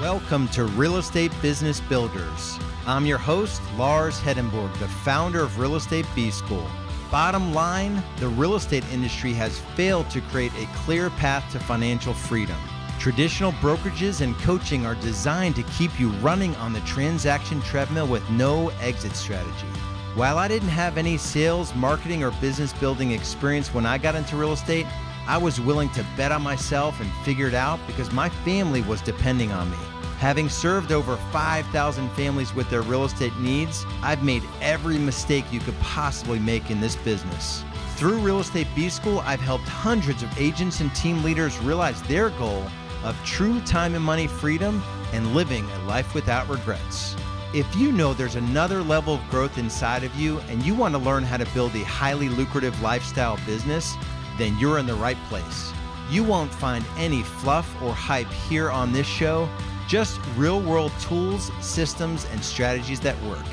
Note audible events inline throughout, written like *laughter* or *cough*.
Welcome to Real Estate Business Builders. I'm your host, Lars Hedenborg, the founder of Real Estate B School. Bottom line, the real estate industry has failed to create a clear path to financial freedom. Traditional brokerages and coaching are designed to keep you running on the transaction treadmill with no exit strategy. While I didn't have any sales, marketing, or business building experience when I got into real estate, I was willing to bet on myself and figure it out because my family was depending on me. Having served over 5,000 families with their real estate needs, I've made every mistake you could possibly make in this business. Through Real Estate B School, I've helped hundreds of agents and team leaders realize their goal of true time and money freedom and living a life without regrets. If you know there's another level of growth inside of you and you want to learn how to build a highly lucrative lifestyle business, then you're in the right place. You won't find any fluff or hype here on this show, just real world tools, systems, and strategies that work.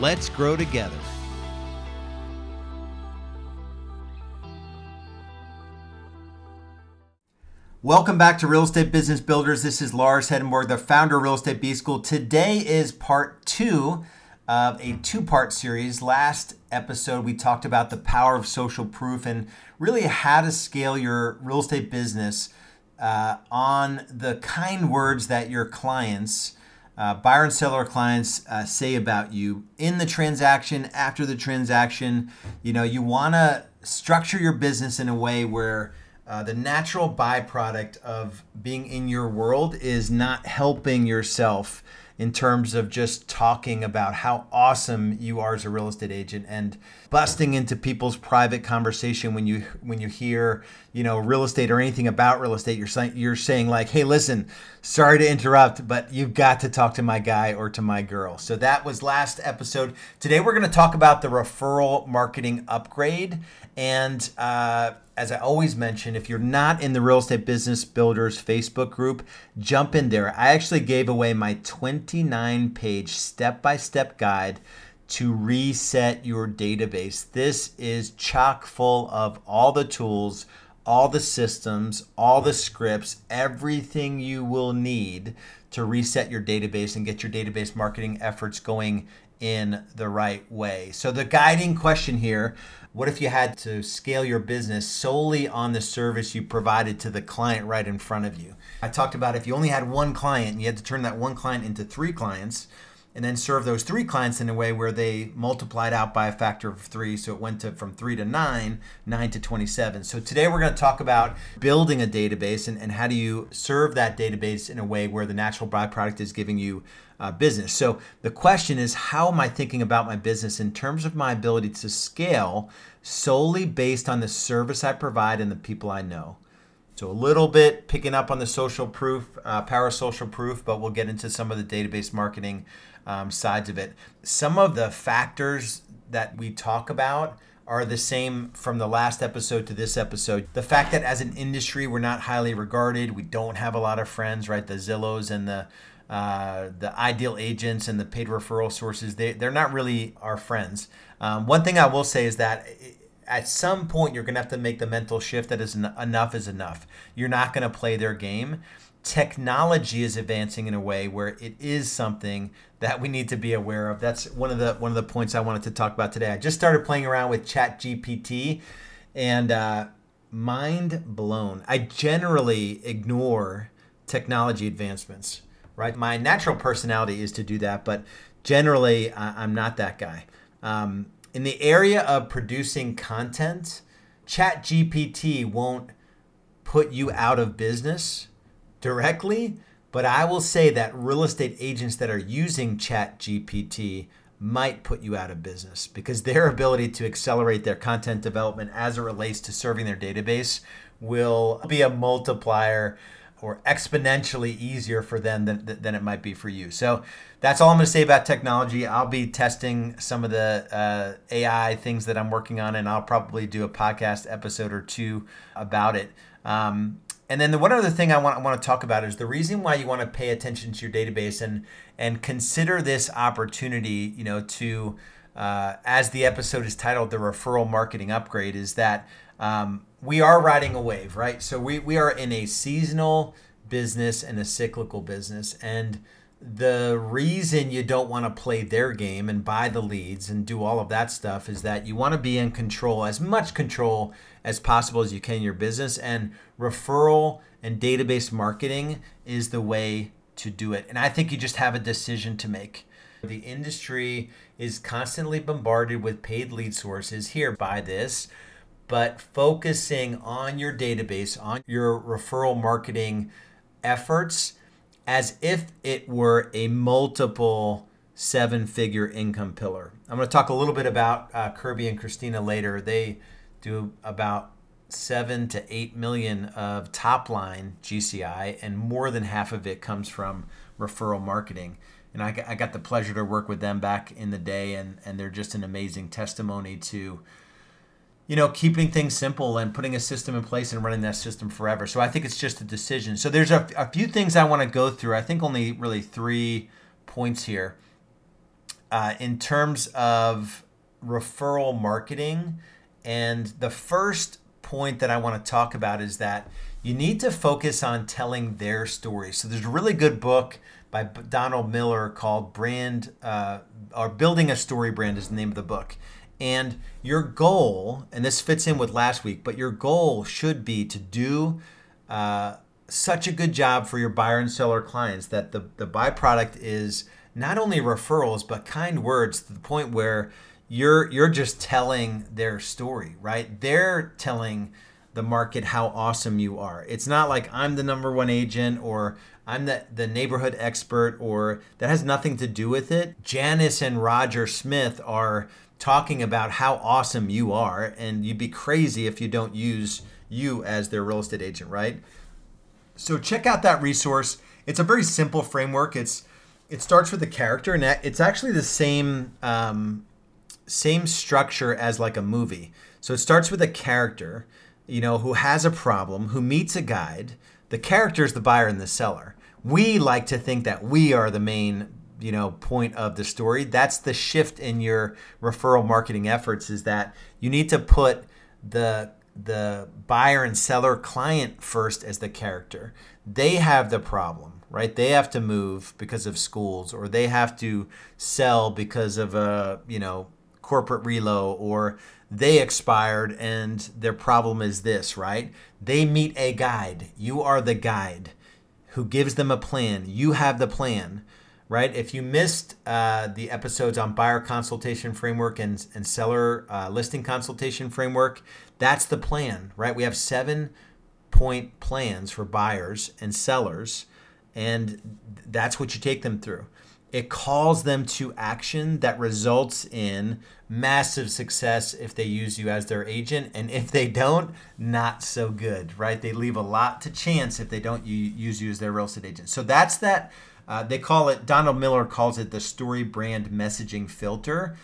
Let's grow together. Welcome back to Real Estate Business Builders. This is Lars Hedenborg, the founder of Real Estate B School. Today is part two of a two part series. Last episode, we talked about the power of social proof and really how to scale your real estate business uh, on the kind words that your clients, uh, buyer and seller clients, uh, say about you in the transaction, after the transaction. You know, you want to structure your business in a way where uh, the natural byproduct of being in your world is not helping yourself in terms of just talking about how awesome you are as a real estate agent and busting into people's private conversation when you when you hear you know real estate or anything about real estate you're saying you're saying like hey listen sorry to interrupt but you've got to talk to my guy or to my girl. So that was last episode. Today we're going to talk about the referral marketing upgrade and uh, as I always mention, if you're not in the Real Estate Business Builders Facebook group, jump in there. I actually gave away my 29 page step by step guide to reset your database. This is chock full of all the tools, all the systems, all the scripts, everything you will need to reset your database and get your database marketing efforts going in the right way. So, the guiding question here what if you had to scale your business solely on the service you provided to the client right in front of you? I talked about if you only had one client and you had to turn that one client into three clients and then serve those three clients in a way where they multiplied out by a factor of three. So it went to from three to nine, nine to 27. So today we're going to talk about building a database and, and how do you serve that database in a way where the natural byproduct is giving you uh, business. So the question is, how am I thinking about my business in terms of my ability to scale solely based on the service I provide and the people I know? So a little bit picking up on the social proof, uh, power social proof, but we'll get into some of the database marketing um, sides of it. Some of the factors that we talk about are the same from the last episode to this episode. The fact that as an industry we're not highly regarded, we don't have a lot of friends, right? The Zillows and the uh, the ideal agents and the paid referral sources, they, they're not really our friends. Um, one thing I will say is that at some point you're going to have to make the mental shift that is en- enough is enough. You're not going to play their game. Technology is advancing in a way where it is something that we need to be aware of. That's one of the one of the points I wanted to talk about today. I just started playing around with Chat GPT, and uh, mind blown. I generally ignore technology advancements right? My natural personality is to do that, but generally I'm not that guy. Um, in the area of producing content, ChatGPT won't put you out of business directly, but I will say that real estate agents that are using ChatGPT might put you out of business because their *laughs* ability to accelerate their content development as it relates to serving their database will be a multiplier or exponentially easier for them than, than it might be for you. So that's all I'm going to say about technology. I'll be testing some of the uh, AI things that I'm working on, and I'll probably do a podcast episode or two about it. Um, and then the one other thing I want, I want to talk about is the reason why you want to pay attention to your database and and consider this opportunity, you know, to uh, as the episode is titled, the referral marketing upgrade, is that um, we are riding a wave, right? So we, we are in a seasonal business and a cyclical business. And the reason you don't want to play their game and buy the leads and do all of that stuff is that you want to be in control, as much control as possible as you can in your business. And referral and database marketing is the way to do it. And I think you just have a decision to make. The industry is constantly bombarded with paid lead sources. Here, buy this. But focusing on your database, on your referral marketing efforts, as if it were a multiple seven figure income pillar. I'm going to talk a little bit about uh, Kirby and Christina later. They do about seven to eight million of top line GCI, and more than half of it comes from referral marketing. And I, I got the pleasure to work with them back in the day, and, and they're just an amazing testimony to you know, keeping things simple and putting a system in place and running that system forever. So I think it's just a decision. So there's a, a few things I want to go through. I think only really three points here. Uh, in terms of referral marketing, and the first point that I want to talk about is that you need to focus on telling their story. So there's a really good book by Donald Miller called Brand uh, or Building a Story Brand is the name of the book. And your goal, and this fits in with last week, but your goal should be to do uh, such a good job for your buyer and seller clients that the, the byproduct is not only referrals, but kind words to the point where you're you're just telling their story, right? They're telling the market how awesome you are. It's not like I'm the number one agent or I'm the, the neighborhood expert or that has nothing to do with it. Janice and Roger Smith are talking about how awesome you are, and you'd be crazy if you don't use you as their real estate agent, right? So check out that resource. It's a very simple framework. It's it starts with the character, and it's actually the same um, same structure as like a movie. So it starts with a character, you know, who has a problem, who meets a guide. The character is the buyer and the seller. We like to think that we are the main you know point of the story. That's the shift in your referral marketing efforts is that you need to put the the buyer and seller client first as the character. They have the problem right? They have to move because of schools or they have to sell because of a you know corporate relo or they expired and their problem is this right? They meet a guide. You are the guide who gives them a plan you have the plan right? If you missed uh, the episodes on buyer consultation framework and, and seller uh, listing consultation framework, that's the plan, right? We have seven point plans for buyers and sellers, and that's what you take them through. It calls them to action that results in massive success if they use you as their agent. And if they don't, not so good, right? They leave a lot to chance if they don't use you as their real estate agent. So that's that uh, they call it, Donald Miller calls it the story brand messaging filter.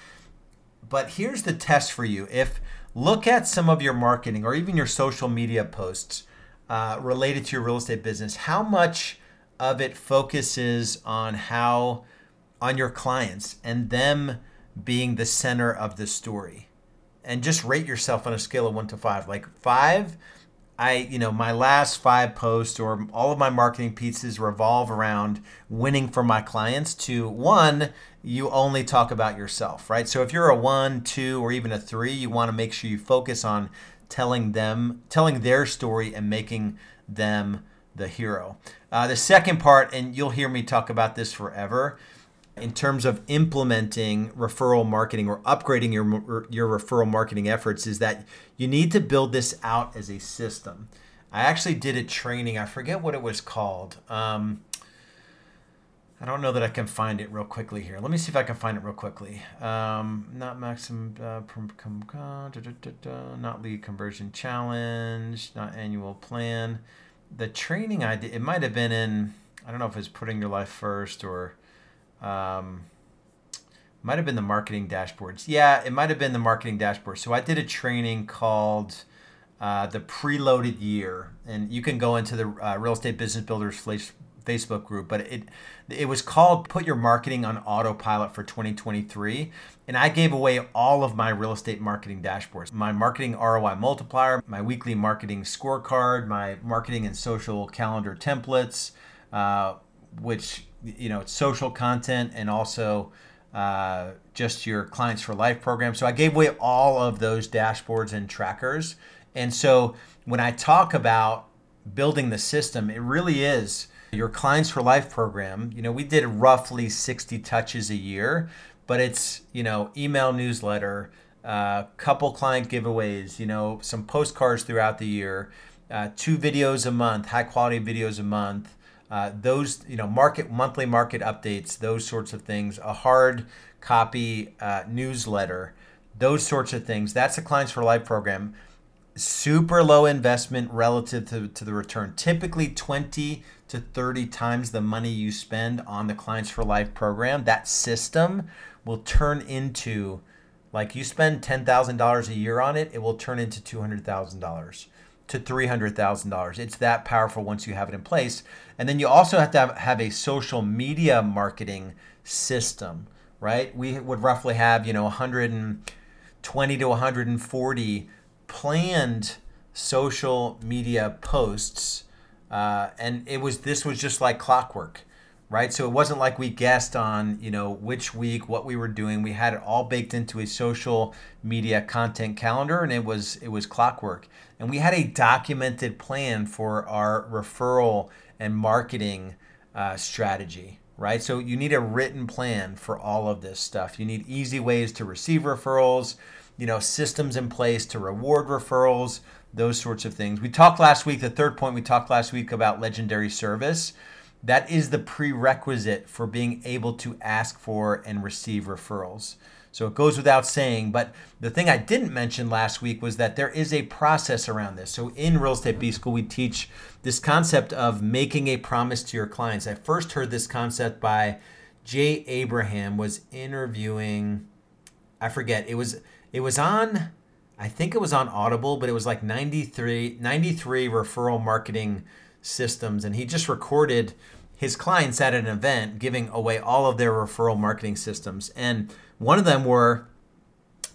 But here's the test for you. If look at some of your marketing or even your social media posts uh, related to your real estate business, how much of it focuses on how, on your clients and them being the center of the story. And just rate yourself on a scale of one to five. Like five, I, you know, my last five posts or all of my marketing pieces revolve around winning for my clients to one, you only talk about yourself, right? So if you're a one, two, or even a three, you want to make sure you focus on telling them, telling their story and making them the hero. Uh, the second part, and you'll hear me talk about this forever, in terms of implementing referral marketing or upgrading your your referral marketing efforts is that you need to build this out as a system. I actually did a training. I forget what it was called. Um, I don't know that I can find it real quickly here. Let me see if I can find it real quickly. Um, not maximum, uh, not lead conversion challenge, not annual plan. The training I did, it might have been in. I don't know if it's putting your life first or um, might have been the marketing dashboards. Yeah, it might have been the marketing dashboard. So I did a training called uh, the preloaded year, and you can go into the uh, Real Estate Business Builders Facebook group, but it it was called "Put Your Marketing on Autopilot for 2023," and I gave away all of my real estate marketing dashboards, my marketing ROI multiplier, my weekly marketing scorecard, my marketing and social calendar templates, uh, which you know it's social content and also uh, just your clients for life program. So I gave away all of those dashboards and trackers, and so when I talk about building the system, it really is your clients for life program. You know, we did roughly 60 touches a year, but it's, you know, email newsletter, uh, couple client giveaways, you know, some postcards throughout the year, uh, two videos a month, high quality videos a month. Uh, those, you know, market monthly market updates, those sorts of things, a hard copy uh, newsletter, those sorts of things. That's the clients for life program super low investment relative to, to the return. Typically 20 to 30 times the money you spend on the Clients for Life program. That system will turn into like you spend $10,000 a year on it, it will turn into $200,000 to $300,000. It's that powerful once you have it in place. And then you also have to have, have a social media marketing system, right? We would roughly have, you know, 120 to 140 planned social media posts, uh, and it was this was just like clockwork, right? So it wasn't like we guessed on you know which week what we were doing. We had it all baked into a social media content calendar, and it was it was clockwork. And we had a documented plan for our referral and marketing uh, strategy right? So you need a written plan for all of this stuff. You need easy ways to receive referrals you know, systems in place to reward referrals, those sorts of things. We talked last week, the third point we talked last week about legendary service. That is the prerequisite for being able to ask for and receive referrals. So it goes without saying, but the thing I didn't mention last week was that there is a process around this. So in Real Estate B School, we teach this concept of making a promise to your clients. I first heard this concept by Jay Abraham was interviewing I forget. It was it was on, I think it was on Audible, but it was like 93, 93 referral marketing systems. And he just recorded his clients at an event giving away all of their referral marketing systems. And one of them were,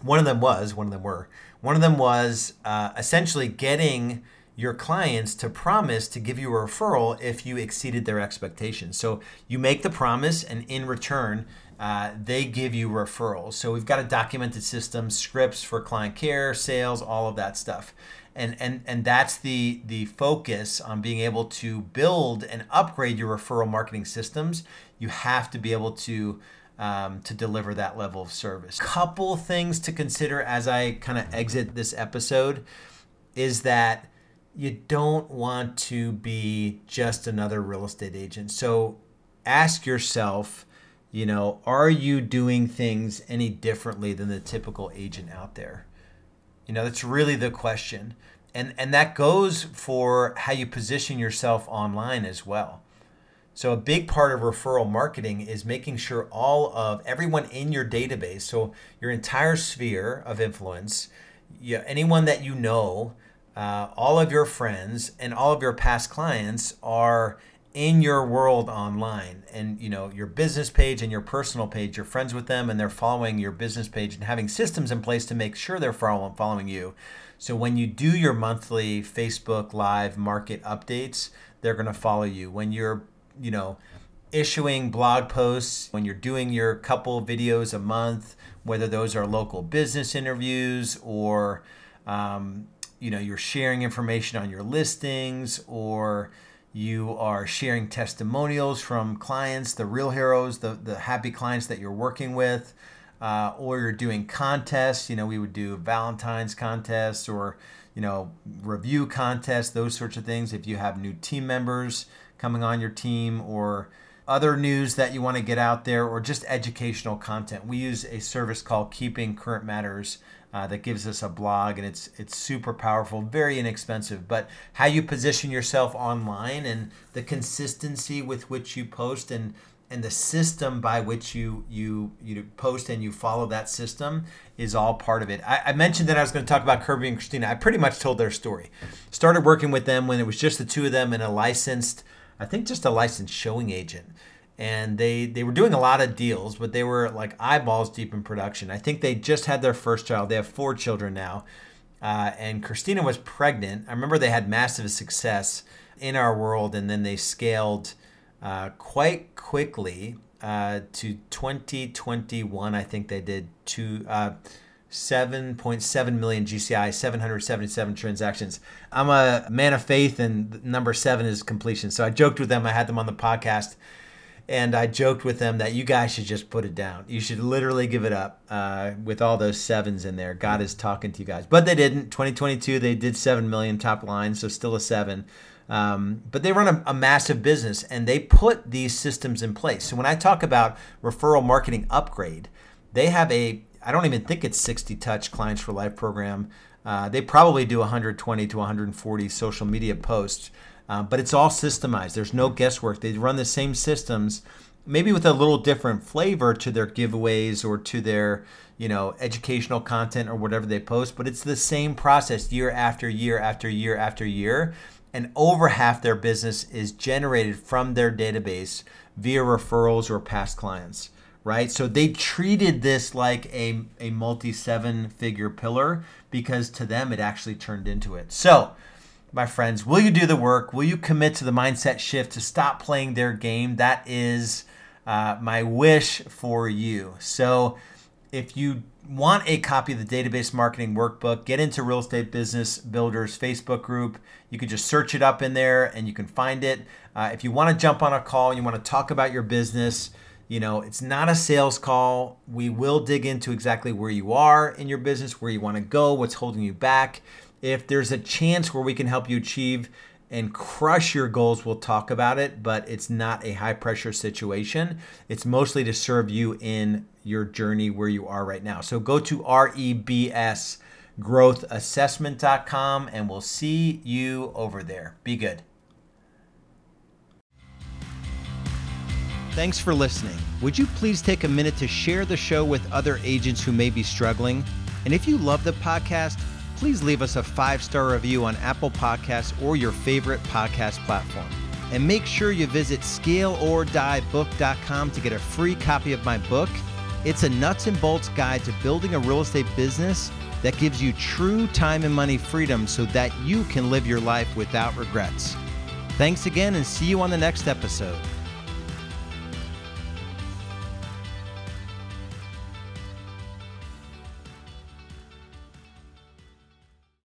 one of them was, one of them were, one of them was uh, essentially getting your clients to promise to give you a referral if you exceeded their expectations. So you make the promise, and in return, uh, they give you referrals. So we've got a documented system, scripts for client care, sales, all of that stuff. And, and, and that's the, the focus on being able to build and upgrade your referral marketing systems. You have to be able to um, to deliver that level of service. Couple things to consider as I kind of exit this episode is that you don't want to be just another real estate agent. So ask yourself you know, are you doing things any differently than the typical agent out there? You know, that's really the question. And and that goes for how you position yourself online as well. So a big part of referral marketing is making sure all of everyone in your database, so your entire sphere of influence, you, anyone that you know, uh, all of your friends and all of your past clients are in your world online. And you know your business page and your personal page you're friends with them and they're following your business page and having systems in place to make sure they're following you. So when you do your monthly facebook live market updates they're going to follow you. When you're you know issuing blog posts when you're doing your couple videos a month whether those are local business interviews or um, you know you're sharing information on your listings or you are sharing testimonials from clients, the real heroes, the, the happy clients that you're working with, uh, or you're doing contests. You know, we would do Valentine's contests or, you know, review contests, those sorts of things. If you have new team members coming on your team or other news that you want to get out there or just educational content. We use a service called Keeping Current Matters uh, that gives us a blog, and it's it's super powerful, very inexpensive. But how you position yourself online and the consistency with which you post and and the system by which you you you post and you follow that system is all part of it. I, I, mentioned that I was going to talk about Kirby and Christina. I pretty much told their story. Started working with them when it was just the two of them in a licensed I think just a licensed showing agent. And they, they were doing a lot of deals, but they were like eyeballs deep in production. I think they just had their first child. They have four children now. Uh, and Christina was pregnant. I remember they had massive success in our world, and then they scaled uh, quite quickly uh, to 2021. I think they did two. Uh, 7.7 million GCI, 777 transactions. I'm a man of faith, and number seven is completion. So I joked with them. I had them on the podcast, and I joked with them that you guys should just put it down. You should literally give it up uh, with all those sevens in there. God is talking to you guys, but they didn't. 2022, they did seven million top line, so still a seven. Um, but they run a, a, massive business and they put these systems in place. So when I talk about referral marketing upgrade, they have a I don't even think it's 60 touch clients for life program. Uh, they probably do 120 to 140 social media posts, uh, but it's all systemized. There's no guesswork. They run the same systems, maybe with a little different flavor to their giveaways or to their you know educational content or whatever they post, but it's the same process year after year after year after year. And over half their business is generated from their database via referrals or past clients right? So they treated this like a, a multi seven figure pillar because to them it actually turned into it. So, my friends, will you do the work? Will you commit to the mindset shift to stop playing their game? That is uh, my wish for you. So, if you want a copy of the database marketing workbook, get into Real Estate Business Builders Facebook group. You can just search it up in there and you can find it. Uh, if you want to jump on a call, you want to talk about your business, you know, it's not a sales call. We will dig into exactly where you are in your business, where you want to go, what's holding you back. If there's a chance where we can help you achieve and crush your goals, we'll talk about it, but it's not a high pressure situation. It's mostly to serve you in your journey where you are right now. So go to rebsgrowthassessment.com and we'll see you over there. Be good. Thanks for listening. Would you please take a minute to share the show with other agents who may be struggling? And if you love the podcast, please leave us a five star review on Apple Podcasts or your favorite podcast platform. And make sure you visit scaleordiebook.com to get a free copy of my book. It's a nuts and bolts guide to building a real estate business that gives you true time and money freedom so that you can live your life without regrets. Thanks again and see you on the next episode.